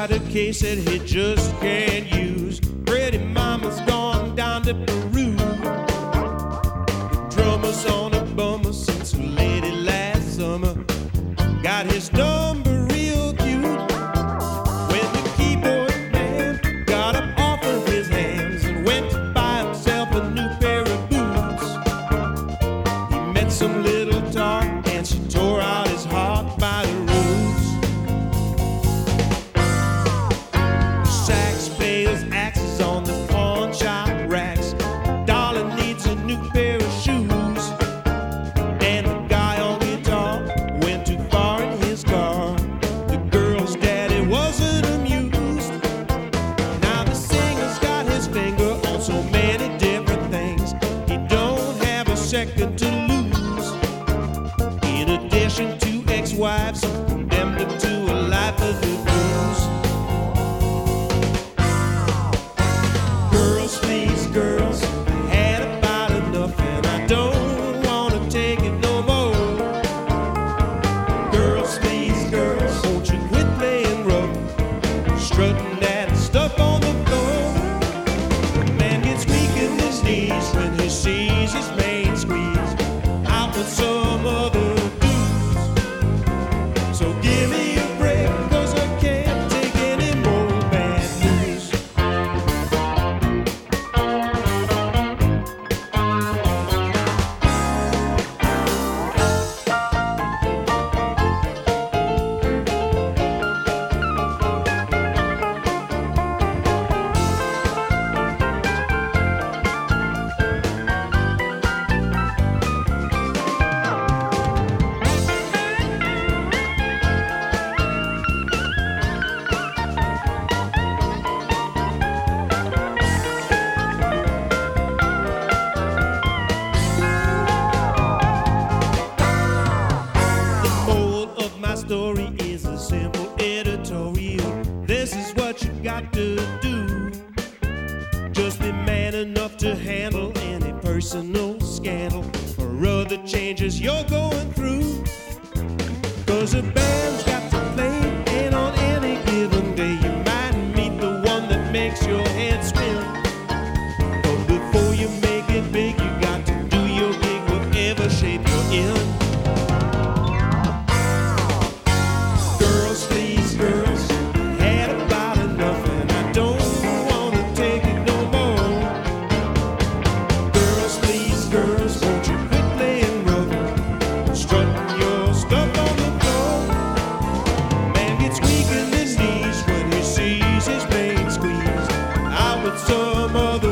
got a case that he just can't use. Pretty mama's gone down to Peru. Drummer's on a bummer since lady last summer. Got his number. so many different things. He don't have a second to lose. In addition to ex-wives, condemned to a life of the. Girls, please, girls, I had about enough, and I don't wanna take it no more. Girls, please, girls, won't you quit playing rough, strutting that stuff on. squeeze his main squeeze. Out with so handle any personal scandal or other changes you're going through. Cause a band's got to play. some other.